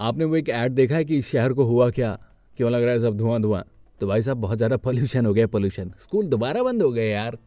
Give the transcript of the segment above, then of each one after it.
आपने वो एक ऐड देखा है कि इस शहर को हुआ क्या? क्यों लग रहा है सब धुआँ धुआँ तो भाई साहब, बहुत ज़्यादा पोल्यूशन हो गया पोल्यूशन स्कूल दोबारा बंद हो गए यार.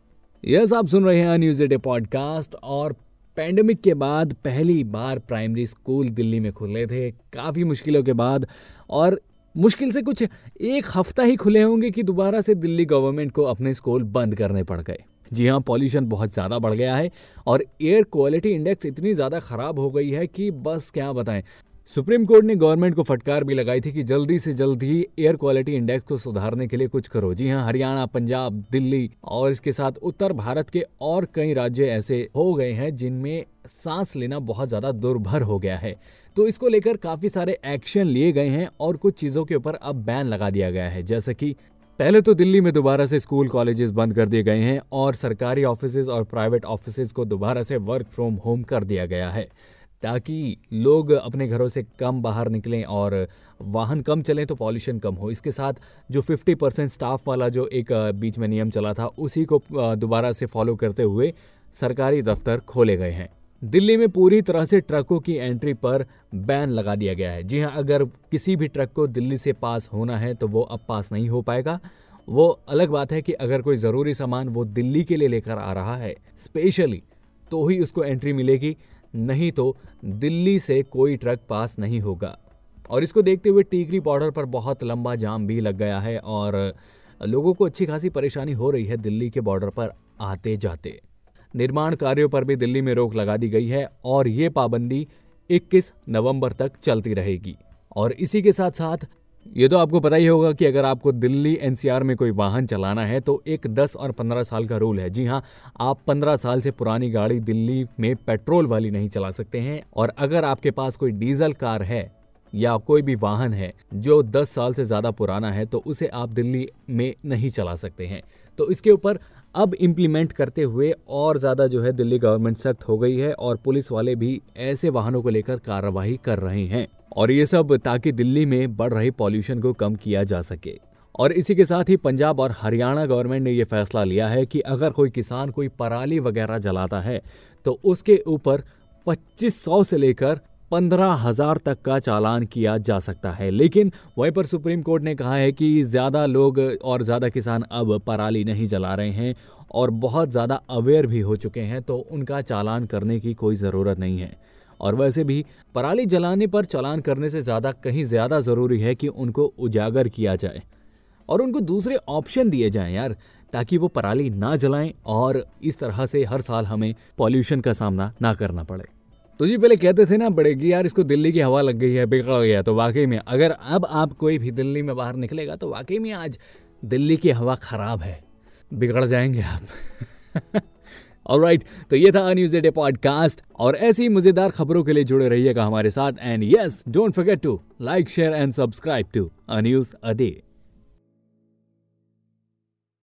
यस आप सुन रहे हैं न्यूज़ डे पॉडकास्ट और पैंडमिक के बाद पहली बार प्राइमरी स्कूल दिल्ली में खुले थे. काफ़ी मुश्किलों के बाद और मुश्किल से कुछ एक हफ़्ता ही खुले होंगे कि दोबारा से दिल्ली गवर्नमेंट को अपने स्कूल बंद करने पड़ गए. जी हाँ पॉल्यूशन बहुत ज़्यादा बढ़ गया है और एयर क्वालिटी इंडेक्स इतनी ज़्यादा ख़राब हो गई है कि बस क्या बताएँ। सुप्रीम कोर्ट ने गवर्नमेंट को फटकार भी लगाई थी कि जल्दी से जल्दी एयर क्वालिटी इंडेक्स को सुधारने के लिए कुछ करो। जी हाँ हरियाणा, पंजाब, दिल्ली और इसके साथ उत्तर भारत के और कई राज्य ऐसे हो गए हैं जिनमें सांस लेना बहुत ज़्यादा दुर्भर हो गया है। तो इसको लेकर काफ़ी सारे एक्शन लिए गए हैं और कुछ चीज़ों के ऊपर अब बैन लगा दिया गया है। जैसे कि पहले तो दिल्ली में दोबारा से स्कूल कॉलेजेस बंद कर दिए गए हैं और सरकारी ऑफ़िस और प्राइवेट ऑफ़िस को दोबारा से वर्क फ्रॉम होम कर दिया गया है, ताकि लोग अपने घरों से कम बाहर निकलें और वाहन कम चलें तो पॉल्यूशन कम हो। इसके साथ जो 50 परसेंट स्टाफ वाला जो एक बीच में नियम चला था, उसी को दोबारा से फॉलो करते हुए सरकारी दफ्तर खोले गए हैं। दिल्ली में पूरी तरह से ट्रकों की एंट्री पर बैन लगा दिया गया है। जी हाँ अगर किसी भी ट्रक को दिल्ली से पास होना है तो वो अब पास नहीं हो पाएगा। वो अलग बात है कि अगर कोई ज़रूरी सामान वो दिल्ली के लिए लेकर आ रहा है, स्पेशली तो ही उसको एंट्री मिलेगी। नहीं तो दिल्ली से कोई ट्रक पास नहीं होगा। और इसको देखते हुए टीकरी बॉर्डर पर बहुत लंबा जाम भी लग गया है और लोगों को अच्छी खासी परेशानी हो रही है दिल्ली के बॉर्डर पर आते जाते निर्माण कार्यों पर भी दिल्ली में रोक लगा दी गई है और ये पाबंदी 21 नवंबर तक चलती रहेगी। और इसी के साथ साथ ये तो आपको पता ही होगा कि अगर आपको दिल्ली एनसीआर में कोई वाहन चलाना है तो एक 10 और 15 साल का रूल है। जी हाँ आप 15 साल से पुरानी गाड़ी दिल्ली में पेट्रोल वाली नहीं चला सकते हैं और अगर आपके पास कोई डीजल कार है या कोई भी वाहन है जो 10 साल से ज़्यादा पुराना है तो उसे आप दिल्ली में नहीं चला सकते हैं। तो इसके ऊपर अब इम्प्लीमेंट करते हुए और ज़्यादा जो है दिल्ली गवर्नमेंट सख्त हो गई है और पुलिस वाले भी ऐसे वाहनों को लेकर कार्रवाई कर रहे हैं और ये सब ताकि दिल्ली में बढ़ रही पॉल्यूशन को कम किया जा सके। और इसी के साथ ही पंजाब और हरियाणा गवर्नमेंट ने यह फैसला लिया है कि अगर कोई किसान कोई पराली वगैरह जलाता है तो उसके ऊपर 2500 से लेकर पंद्रह हज़ार तक का चालान किया जा सकता है। लेकिन वहीं पर सुप्रीम कोर्ट ने कहा है कि ज़्यादा लोग और ज़्यादा किसान अब पराली नहीं जला रहे हैं और बहुत ज़्यादा अवेयर भी हो चुके हैं तो उनका चालान करने की कोई ज़रूरत नहीं है। और वैसे भी पराली जलाने पर चालान करने से ज़्यादा कहीं ज़्यादा ज़रूरी है कि उनको उजागर किया जाए और उनको दूसरे ऑप्शन दिए जाएँ यार, ताकि वो पराली ना जलाएँ और इस तरह से हर साल हमें पॉल्यूशन का सामना ना करना पड़े। तो जी पहले कहते थे ना बड़े कि यार इसको दिल्ली की हवा लग गई है बिगड़ गया तो वाकई में अगर अब आप कोई भी दिल्ली में बाहर निकलेगा तो वाकई में आज दिल्ली की हवा खराब है। बिगड़ जाएँगे आप। और राइट right, तो ये था न्यूज़ डे पॉडकास्ट और ऐसी मज़ेदार खबरों के लिए जुड़े रहिएगा हमारे साथ and yes don't forget to like share and subscribe to uh news uh day